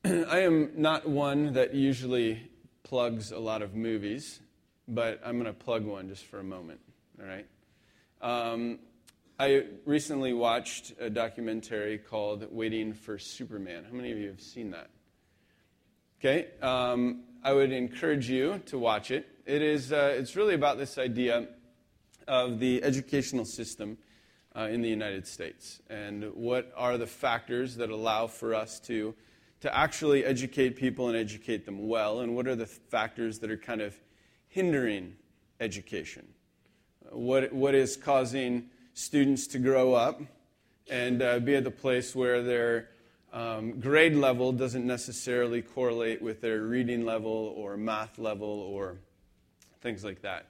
I am not one that usually plugs a lot of movies, but I'm going to plug one just for a moment, all right? Um, I recently watched a documentary called Waiting for Superman. How many of you have seen that? Okay, um, I would encourage you to watch it. It is, uh, it's really about this idea of the educational system uh, in the United States and what are the factors that allow for us to to actually educate people and educate them well, and what are the factors that are kind of hindering education? What, what is causing students to grow up and uh, be at the place where their um, grade level doesn't necessarily correlate with their reading level or math level or things like that?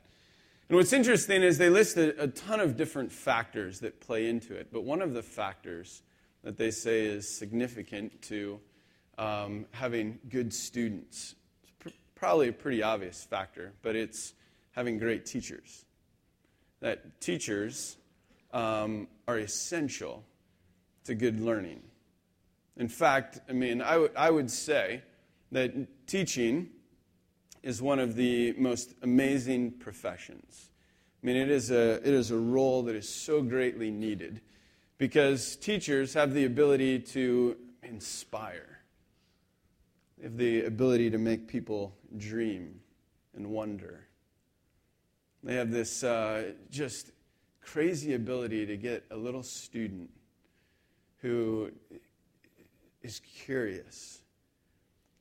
And what's interesting is they list a, a ton of different factors that play into it, but one of the factors that they say is significant to um, having good students. It's pr- probably a pretty obvious factor, but it's having great teachers. That teachers um, are essential to good learning. In fact, I mean, I, w- I would say that teaching is one of the most amazing professions. I mean, it is a, it is a role that is so greatly needed because teachers have the ability to inspire. They have the ability to make people dream and wonder. They have this uh, just crazy ability to get a little student who is curious,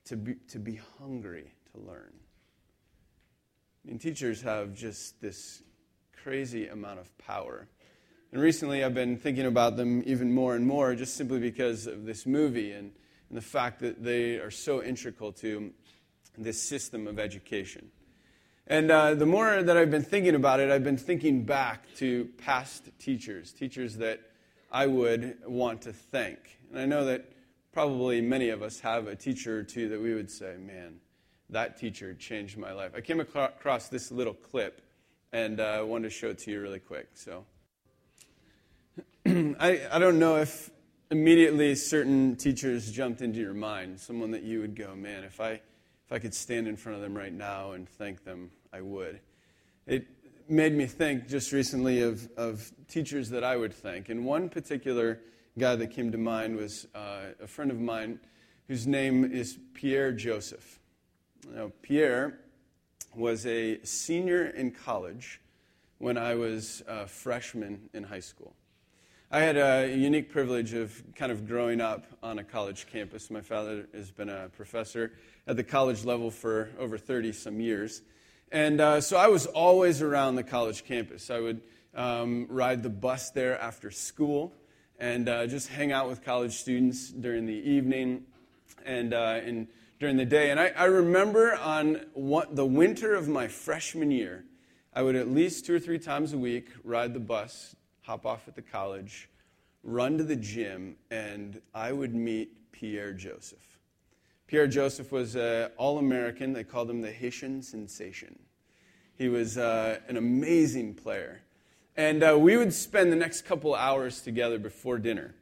to be, to be hungry to learn. I mean, teachers have just this crazy amount of power. And recently I've been thinking about them even more and more just simply because of this movie and and the fact that they are so integral to this system of education. And uh, the more that I've been thinking about it, I've been thinking back to past teachers, teachers that I would want to thank. And I know that probably many of us have a teacher or two that we would say, man, that teacher changed my life. I came across this little clip, and uh, I wanted to show it to you really quick. So I, I don't know if immediately certain teachers jumped into your mind, someone that you would go, man, if I, if I could stand in front of them right now and thank them, I would. It made me think just recently of, of teachers that I would thank. And one particular guy that came to mind was uh, a friend of mine whose name is Pierre Joseph. Now, Pierre was a senior in college when I was a freshman in high school. I had a unique privilege of kind of growing up on a college campus. My father has been a professor at the college level for over 30 some years. And uh, so I was always around the college campus. I would um, ride the bus there after school and uh, just hang out with college students during the evening and, uh, and during the day. And I, I remember on one, the winter of my freshman year, I would at least two or three times a week ride the bus hop off at the college, run to the gym, and I would meet Pierre Joseph. Pierre Joseph was an All American. They called him the Haitian sensation. He was uh, an amazing player. And uh, we would spend the next couple hours together before dinner.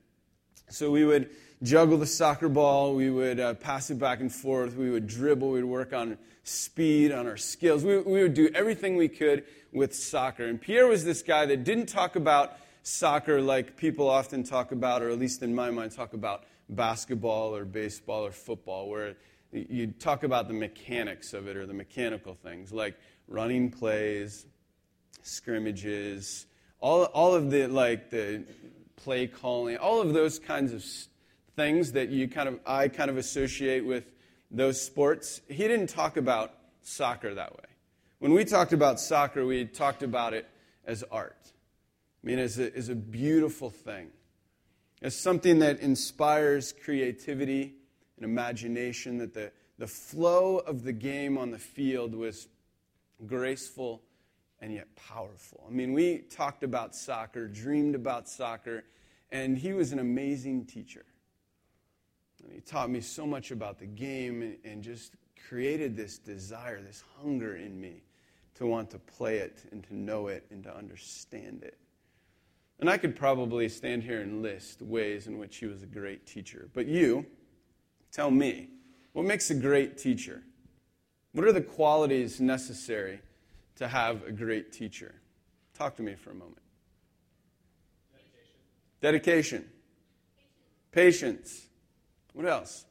So we would juggle the soccer ball, we would uh, pass it back and forth, we would dribble, we would work on speed, on our skills. We, we would do everything we could with soccer. And Pierre was this guy that didn't talk about soccer like people often talk about, or at least in my mind, talk about basketball or baseball or football, where you talk about the mechanics of it or the mechanical things like running plays, scrimmages, all, all of the like the play calling, all of those kinds of things that you kind of I kind of associate with those sports. He didn't talk about soccer that way. When we talked about soccer, we talked about it as art. I mean, as a, as a beautiful thing, as something that inspires creativity and imagination, that the, the flow of the game on the field was graceful and yet powerful. I mean, we talked about soccer, dreamed about soccer, and he was an amazing teacher. And he taught me so much about the game and, and just created this desire, this hunger in me to want to play it and to know it and to understand it. And I could probably stand here and list ways in which he was a great teacher. But you, tell me, What makes a great teacher? What are the qualities necessary to have a great teacher? Talk to me for a moment. Dedication. Dedication. Patience. What else?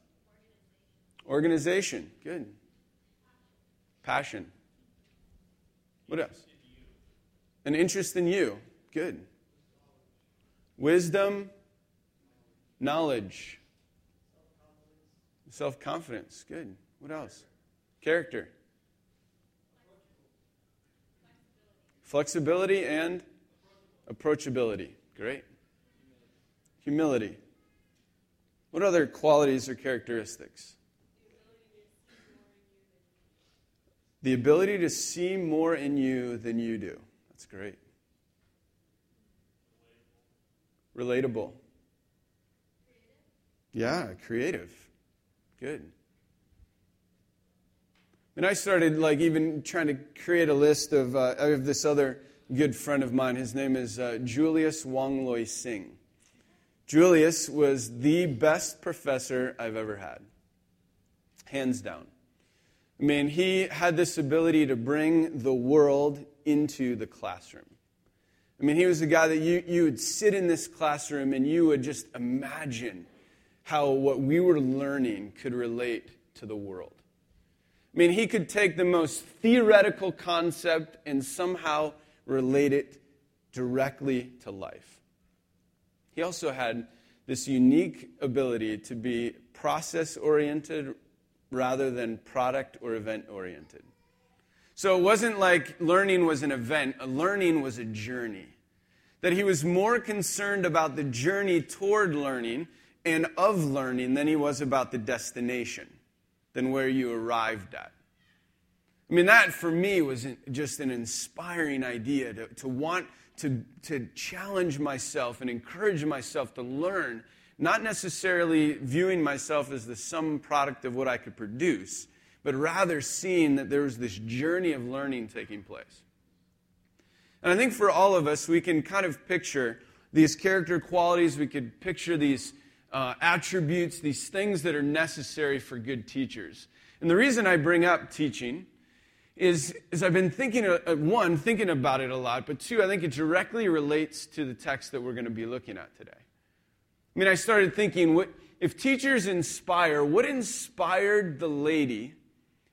Organization. Good. Passion. What else? An interest in you. Good. Wisdom. Knowledge. Self confidence. Good. What else? Character. Flexibility and approachability. Great. Humility. What other qualities or characteristics? The ability to see more in you than you do. That's great. Relatable. Yeah, creative. Good. And I started like even trying to create a list of, uh, of this other good friend of mine. His name is uh, Julius Wong Loi Sing. Julius was the best professor I've ever had, hands down. I mean, he had this ability to bring the world into the classroom. I mean, he was a guy that you, you would sit in this classroom and you would just imagine how what we were learning could relate to the world. I mean, he could take the most theoretical concept and somehow relate it directly to life. He also had this unique ability to be process oriented rather than product or event oriented. So it wasn't like learning was an event, learning was a journey. That he was more concerned about the journey toward learning and of learning than he was about the destination, than where you arrived at. I mean, that for me was just an inspiring idea to, to want to, to challenge myself and encourage myself to learn, not necessarily viewing myself as the sum product of what I could produce, but rather seeing that there was this journey of learning taking place. And I think for all of us, we can kind of picture these character qualities, we could picture these uh, attributes, these things that are necessary for good teachers. And the reason I bring up teaching is, is I've been thinking, uh, uh, one, thinking about it a lot, but two, I think it directly relates to the text that we're going to be looking at today. I mean, I started thinking, what, if teachers inspire, what inspired the lady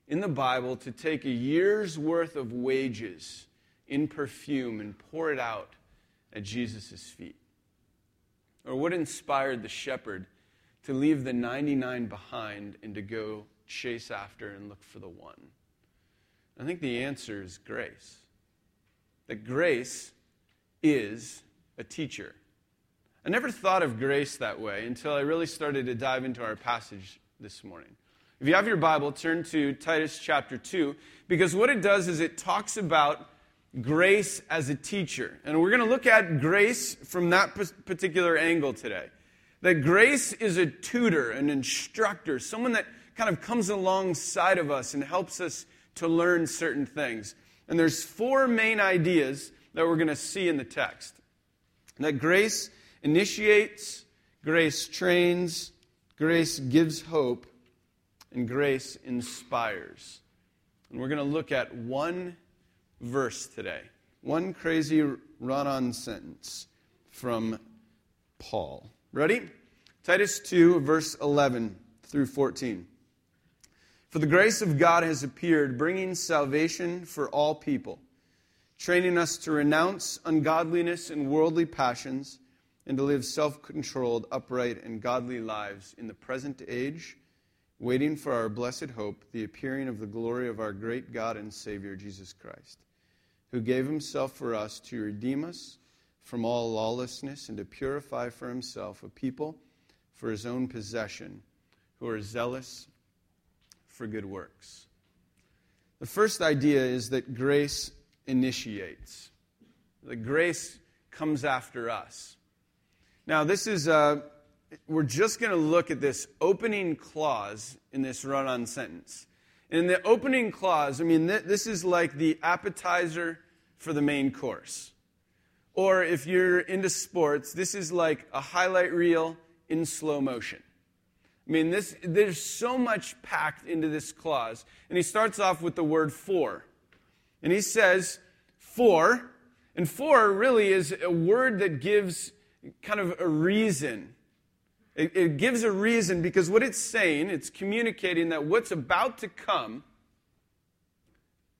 in the Bible to take a year's worth of wages in perfume and pour it out at Jesus' feet? Or what inspired the shepherd to leave the 99 behind and to go chase after and look for the one? I think the answer is grace. That grace is a teacher. I never thought of grace that way until I really started to dive into our passage this morning. If you have your Bible, turn to Titus chapter 2, because what it does is it talks about grace as a teacher. And we're going to look at grace from that particular angle today. That grace is a tutor, an instructor, someone that kind of comes alongside of us and helps us to learn certain things. And there's four main ideas that we're going to see in the text. That grace initiates, grace trains, grace gives hope, and grace inspires. And we're going to look at one verse today. One crazy run on sentence from Paul. Ready? Titus 2, verse 11 through 14. For the grace of God has appeared, bringing salvation for all people, training us to renounce ungodliness and worldly passions, and to live self controlled, upright, and godly lives in the present age, waiting for our blessed hope, the appearing of the glory of our great God and Savior, Jesus Christ, who gave himself for us to redeem us from all lawlessness and to purify for himself a people for his own possession who are zealous for good works. The first idea is that grace initiates, that grace comes after us. Now, this is, uh, we're just going to look at this opening clause in this run on sentence. In the opening clause, I mean, th- this is like the appetizer for the main course. Or if you're into sports, this is like a highlight reel in slow motion. I mean, this, there's so much packed into this clause. And he starts off with the word for. And he says, for. And for really is a word that gives kind of a reason. It, it gives a reason because what it's saying, it's communicating that what's about to come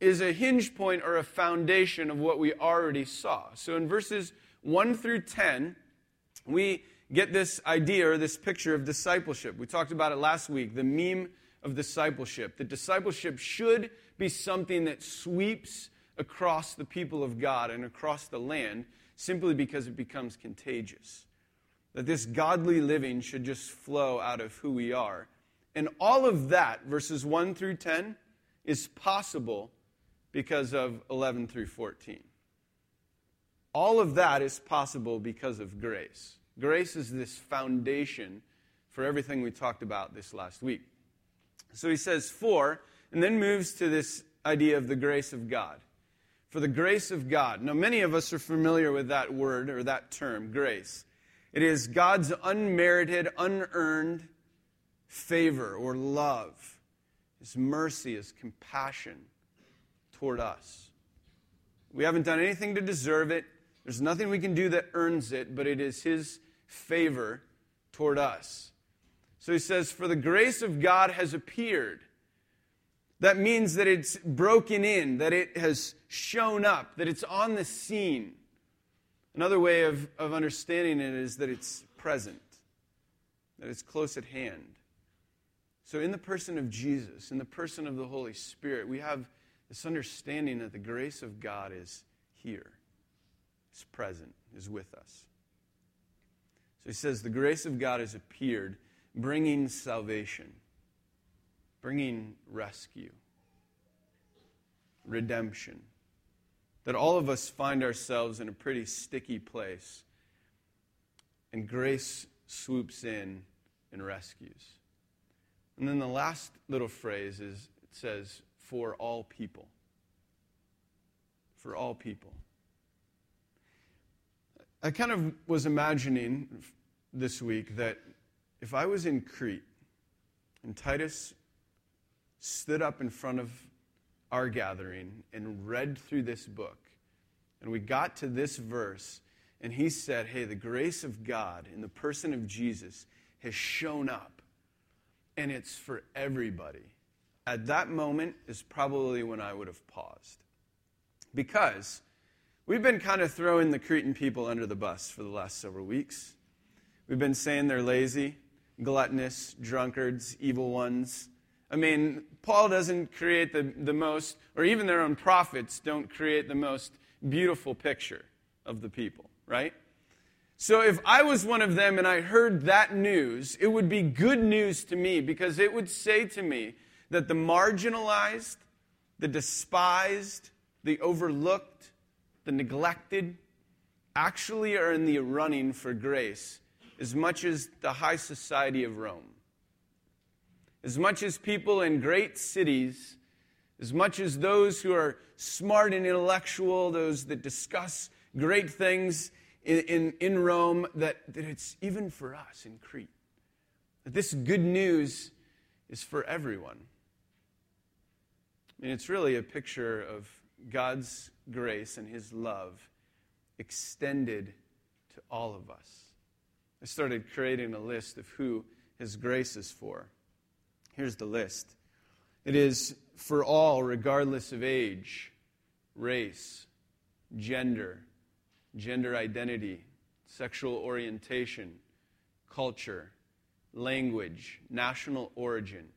is a hinge point or a foundation of what we already saw. So in verses 1 through 10, we get this idea or this picture of discipleship. We talked about it last week, the meme of discipleship. That discipleship should be something that sweeps across the people of God and across the land simply because it becomes contagious. That this godly living should just flow out of who we are. And all of that, verses 1 through 10, is possible because of 11 through 14. All of that is possible because of grace. Grace is this foundation for everything we talked about this last week. So he says, for, and then moves to this idea of the grace of God. For the grace of God. Now, many of us are familiar with that word or that term, grace. It is God's unmerited, unearned favor or love, His mercy, His compassion toward us. We haven't done anything to deserve it. There's nothing we can do that earns it, but it is His favor toward us. So he says, For the grace of God has appeared. That means that it's broken in, that it has shown up, that it's on the scene. Another way of, of understanding it is that it's present, that it's close at hand. So, in the person of Jesus, in the person of the Holy Spirit, we have this understanding that the grace of God is here is present, is with us. So he says, The grace of God has appeared, bringing salvation, bringing rescue, redemption. That all of us find ourselves in a pretty sticky place, and grace swoops in and rescues. And then the last little phrase is it says, For all people. For all people. I kind of was imagining this week that if I was in Crete and Titus stood up in front of our gathering and read through this book, and we got to this verse, and he said, Hey, the grace of God in the person of Jesus has shown up, and it's for everybody. At that moment is probably when I would have paused. Because We've been kind of throwing the Cretan people under the bus for the last several weeks. We've been saying they're lazy, gluttonous, drunkards, evil ones. I mean, Paul doesn't create the, the most, or even their own prophets don't create the most beautiful picture of the people, right? So if I was one of them and I heard that news, it would be good news to me because it would say to me that the marginalized, the despised, the overlooked, the neglected, actually are in the running for grace as much as the high society of Rome. As much as people in great cities, as much as those who are smart and intellectual, those that discuss great things in, in, in Rome, that, that it's even for us in Crete. That this good news is for everyone. I mean, it's really a picture of God's grace and his love extended to all of us. I started creating a list of who his grace is for. Here's the list it is for all, regardless of age, race, gender, gender identity, sexual orientation, culture, language, national origin,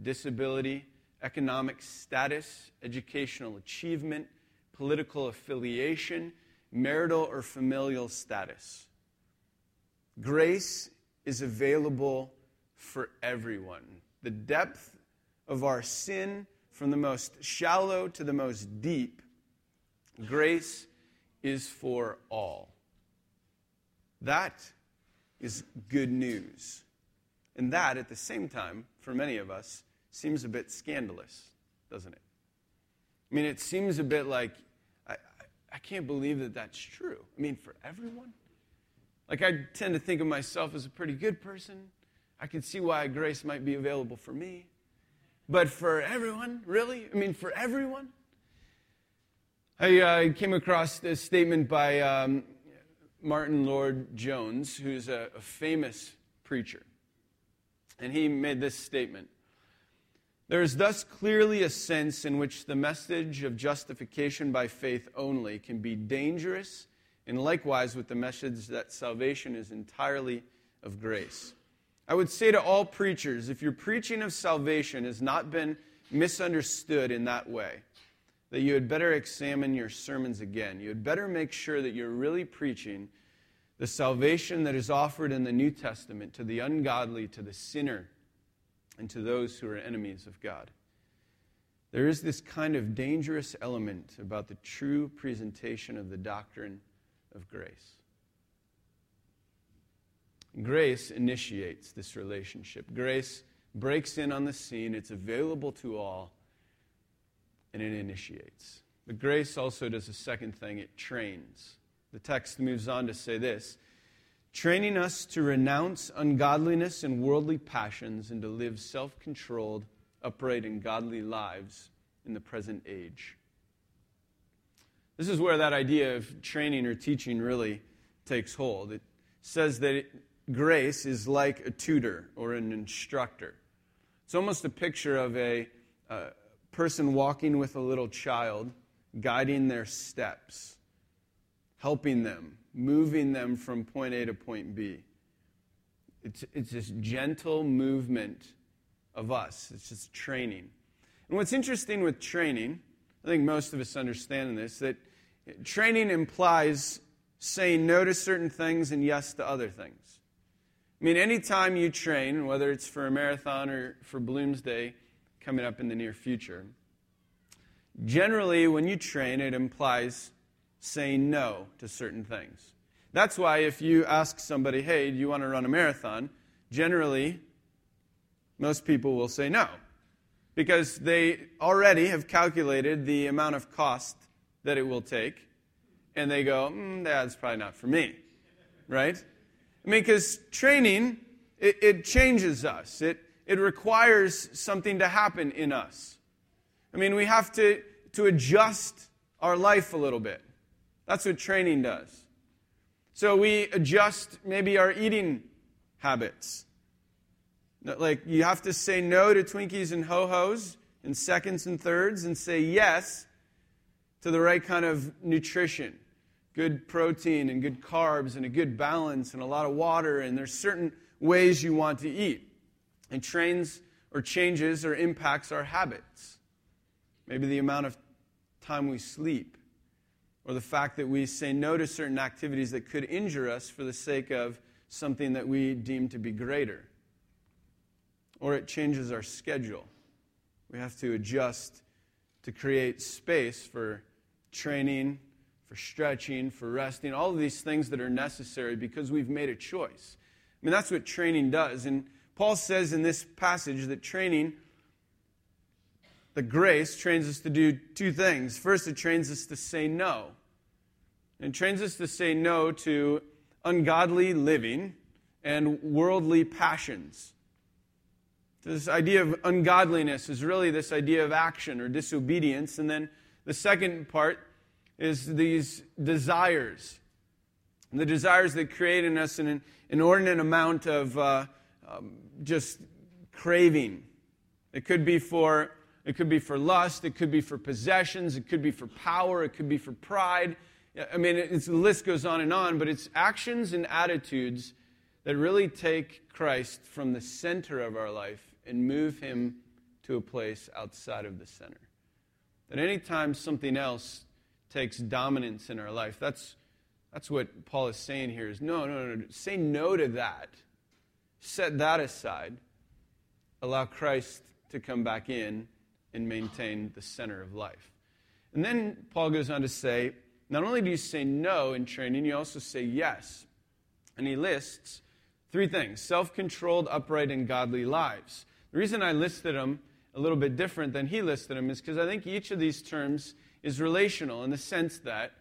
disability, economic status, educational achievement, political affiliation, marital or familial status. Grace is available for everyone. The depth of our sin, from the most shallow to the most deep, grace is for all. That is good news. And that, at the same time, for many of us, seems a bit scandalous, doesn't it? I mean, it seems a bit like, I, I can't believe that that's true. I mean, for everyone? Like, I tend to think of myself as a pretty good person. I can see why grace might be available for me. But for everyone, really? I mean, for everyone? I uh, came across this statement by um, Martyn Lloyd-Jones, who's a, a famous preacher. And he made this statement There is thus clearly a sense in which the message of justification by faith only can be dangerous, and likewise with the message that salvation is entirely of grace. I would say to all preachers if your preaching of salvation has not been misunderstood in that way, that you had better examine your sermons again. You had better make sure that you're really preaching the salvation that is offered in the New Testament to the ungodly, to the sinner, and to those who are enemies of God. There is this kind of dangerous element about the true presentation of the doctrine of grace. Grace initiates this relationship. Grace breaks in on the scene, it's available to all, and it initiates. But grace also does a second thing it trains. The text moves on to say this training us to renounce ungodliness and worldly passions and to live self controlled, upright, and godly lives in the present age. This is where that idea of training or teaching really takes hold. It says that grace is like a tutor or an instructor. It's almost a picture of a, a person walking with a little child, guiding their steps helping them, moving them from point A to point B. It's, it's this gentle movement of us, it's just training. And what's interesting with training, I think most of us understand this, that training implies saying no to certain things and yes to other things. I mean, anytime you train, whether it's for a marathon or for Bloomsday coming up in the near future, generally when you train, it implies saying no to certain things. That's why if you ask somebody, hey, do you want to run a marathon? Generally, most people will say no because they already have calculated the amount of cost that it will take and they go, mm, that's probably not for me, right? I mean, because training, it, it changes us. It, it requires something to happen in us. I mean, we have to, to adjust our life a little bit. That's what training does. So we adjust maybe our eating habits. Like you have to say no to Twinkies and Ho Ho's in seconds and thirds and say yes to the right kind of nutrition good protein and good carbs and a good balance and a lot of water. And there's certain ways you want to eat. And trains or changes or impacts our habits. Maybe the amount of time we sleep or the fact that we say no to certain activities that could injure us for the sake of something that we deem to be greater. Or it changes our schedule. We have to adjust to create space for training, for stretching, for resting, all of these things that are necessary because we've made a choice. I mean, that's what training does. And Paul says in this passage that training the grace trains us to do two things. First, it trains us to say no. It trains us to say no to ungodly living and worldly passions. This idea of ungodliness is really this idea of action or disobedience. And then the second part is these desires. The desires that create in us an inordinate amount of uh, um, just craving. It could be for it could be for lust. It could be for possessions. It could be for power. It could be for pride. I mean, the list goes on and on, but it's actions and attitudes that really take Christ from the center of our life and move him to a place outside of the center. That anytime something else takes dominance in our life, that's, that's what Paul is saying here is no, no, no, say no to that. Set that aside. Allow Christ to come back in and maintain the center of life. And then Paul goes on to say, not only do you say no in training, you also say yes. And he lists three things self controlled, upright, and godly lives. The reason I listed them a little bit different than he listed them is because I think each of these terms is relational in the sense that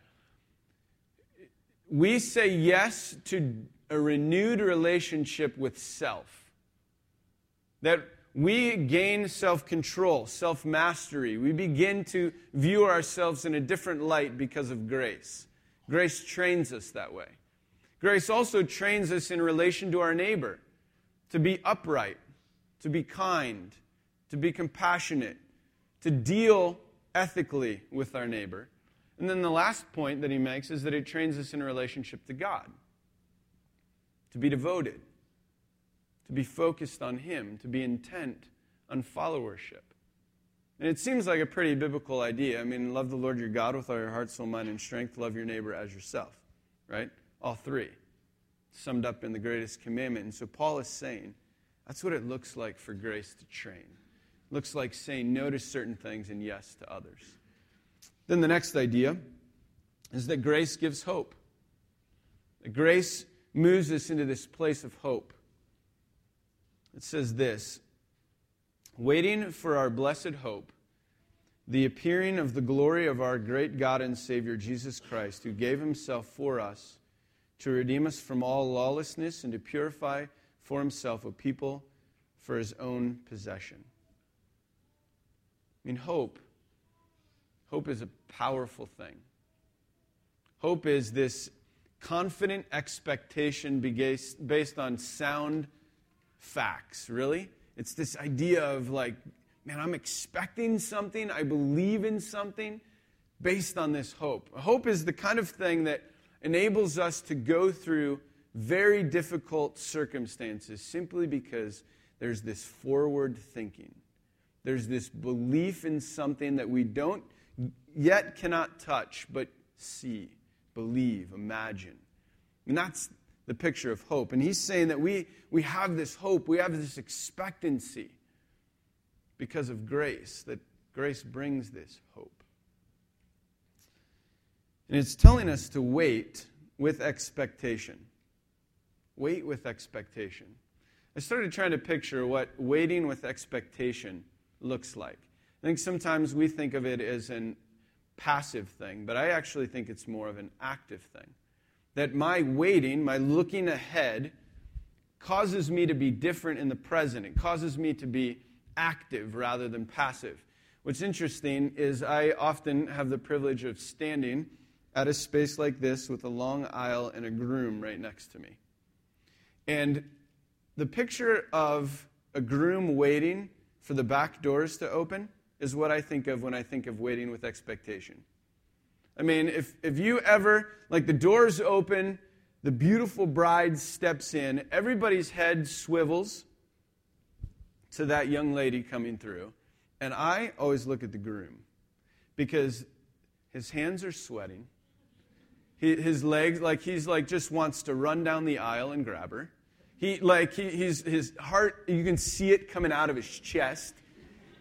we say yes to a renewed relationship with self. that we gain self control, self mastery. We begin to view ourselves in a different light because of grace. Grace trains us that way. Grace also trains us in relation to our neighbor to be upright, to be kind, to be compassionate, to deal ethically with our neighbor. And then the last point that he makes is that it trains us in a relationship to God, to be devoted, to be focused on Him, to be intent on followership. And it seems like a pretty biblical idea. I mean, love the Lord your God with all your heart, soul, mind, and strength. Love your neighbor as yourself, right? All three. Summed up in the greatest commandment. And so Paul is saying that's what it looks like for grace to train. Looks like saying no to certain things and yes to others. Then the next idea is that grace gives hope. Grace moves us into this place of hope. It says this waiting for our blessed hope, the appearing of the glory of our great God and Savior Jesus Christ, who gave himself for us to redeem us from all lawlessness and to purify for himself a people for his own possession. I mean, hope. Hope is a powerful thing. Hope is this confident expectation based on sound facts, really. It's this idea of like, man, I'm expecting something, I believe in something based on this hope. Hope is the kind of thing that enables us to go through very difficult circumstances simply because there's this forward thinking. There's this belief in something that we don't yet cannot touch, but see, believe, imagine. And that's the picture of hope. And he's saying that we, we have this hope, we have this expectancy because of grace, that grace brings this hope. And it's telling us to wait with expectation. Wait with expectation. I started trying to picture what waiting with expectation looks like. I think sometimes we think of it as an passive thing, but I actually think it's more of an active thing. That my waiting, my looking ahead, causes me to be different in the present. It causes me to be active rather than passive. What's interesting is I often have the privilege of standing at a space like this with a long aisle and a groom right next to me. And the picture of a groom waiting for the back doors to open is what I think of when I think of waiting with expectation. I mean, if, if you ever, like the doors open, the beautiful bride steps in, everybody's head swivels to that young lady coming through. And I always look at the groom because his hands are sweating. his legs, like he's like just wants to run down the aisle and grab her. He like he, he's his heart, you can see it coming out of his chest.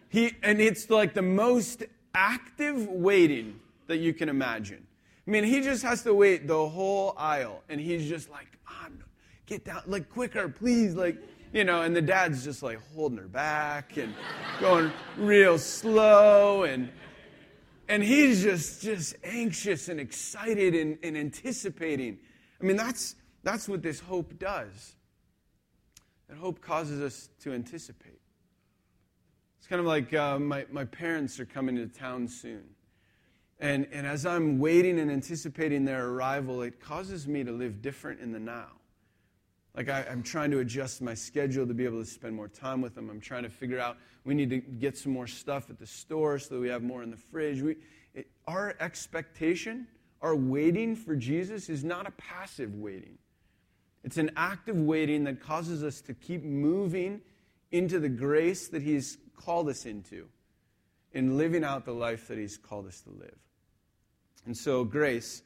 He and it's like the most active waiting that you can imagine. I mean, he just has to wait the whole aisle, and he's just like, get down, like quicker, please, like you know. And the dad's just like holding her back and going real slow, and and he's just just anxious and excited and, and anticipating. I mean, that's that's what this hope does. Hope causes us to anticipate. It's kind of like uh, my, my parents are coming to town soon. And, and as I'm waiting and anticipating their arrival, it causes me to live different in the now. Like I, am trying to adjust my schedule to be able to spend more time with them. I'm trying to figure out we need to get some more stuff at the store so that we have more in the fridge. We, it, our expectation, our waiting for Jesus is not a passive waiting. It's an active waiting that causes us to keep moving into the grace that He's called us into in living out the life that He's called us to live. And so, grace,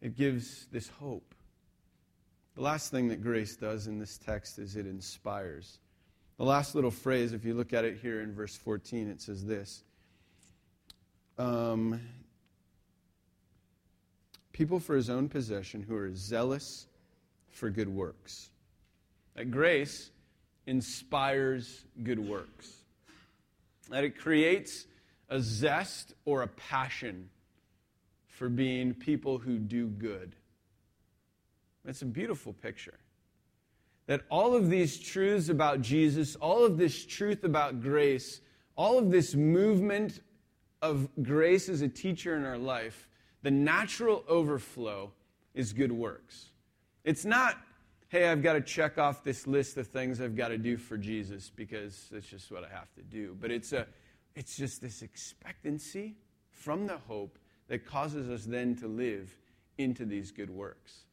it gives this hope. The last thing that grace does in this text is it inspires. The last little phrase, if you look at it here in verse 14, it says this um, People for his own possession who are zealous for good works. That grace inspires good works. That it creates a zest or a passion for being people who do good. It's a beautiful picture. that all of these truths about Jesus, all of this truth about grace, all of this movement of grace as a teacher in our life, the natural overflow is good works. It's not, hey, I've got to check off this list of things I've got to do for Jesus because that's just what I have to do. But it's, a, it's just this expectancy from the hope that causes us then to live into these good works.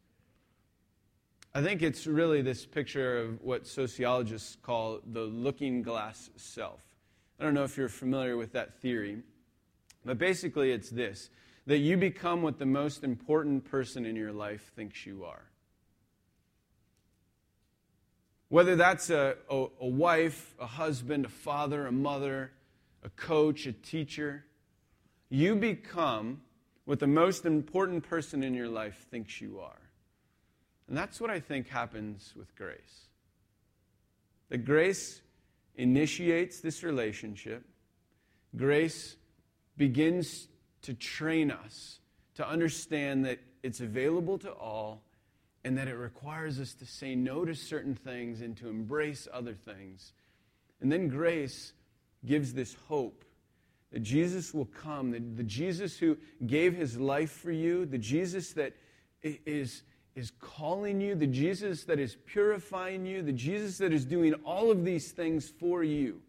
I think it's really this picture of what sociologists call the looking glass self. I don't know if you're familiar with that theory, but basically it's this that you become what the most important person in your life thinks you are. Whether that's a, a, a, wife, a husband, a father, a mother, a coach, a teacher, you become what the most important person in your life thinks you are. And that's what I think happens with grace. That grace initiates this relationship, grace begins to train us to understand that it's available to all and that it requires us to say no to certain things and to embrace other things. And then grace gives this hope that Jesus will come, that the Jesus who gave his life for you, the Jesus that is, is calling you, the Jesus that is purifying you, the Jesus that is doing all of these things for you,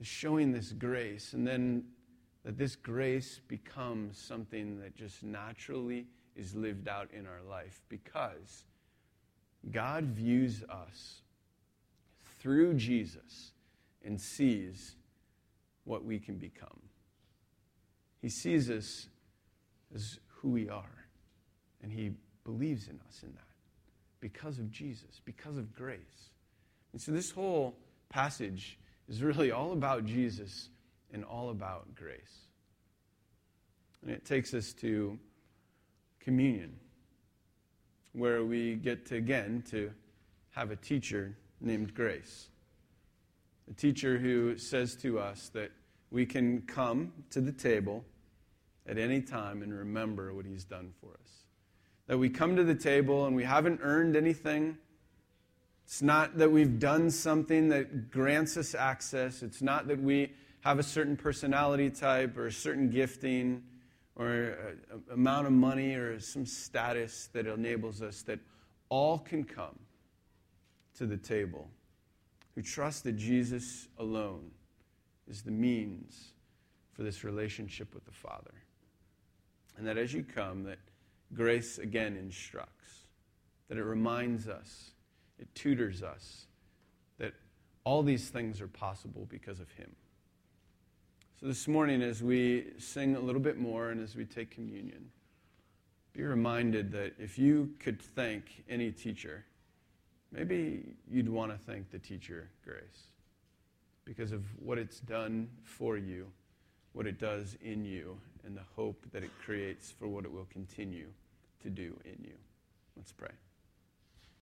is showing this grace. And then that this grace becomes something that just naturally is lived out in our life because God views us through Jesus and sees what we can become. He sees us as who we are, and He believes in us in that because of Jesus, because of grace. And so this whole passage is really all about Jesus and all about grace. And it takes us to communion, where we get to, again to have a teacher named Grace. A teacher who says to us that we can come to the table at any time and remember what he's done for us. That we come to the table and we haven't earned anything. It's not that we've done something that grants us access. It's not that we have a certain personality type or a certain gifting or a, amount of money or some status that enables us that all can come to the table who trust that Jesus alone is the means for this relationship with the Father. And that as you come, that grace again instructs, that it reminds us, it tutors us that all these things are possible because of Him. So this morning, as we sing a little bit more and as we take communion, be reminded that if you could thank any teacher, maybe you'd want to thank the teacher, Grace because of what it's done for you, what it does in you, and the hope that it creates for what it will continue to do in you. Let's pray.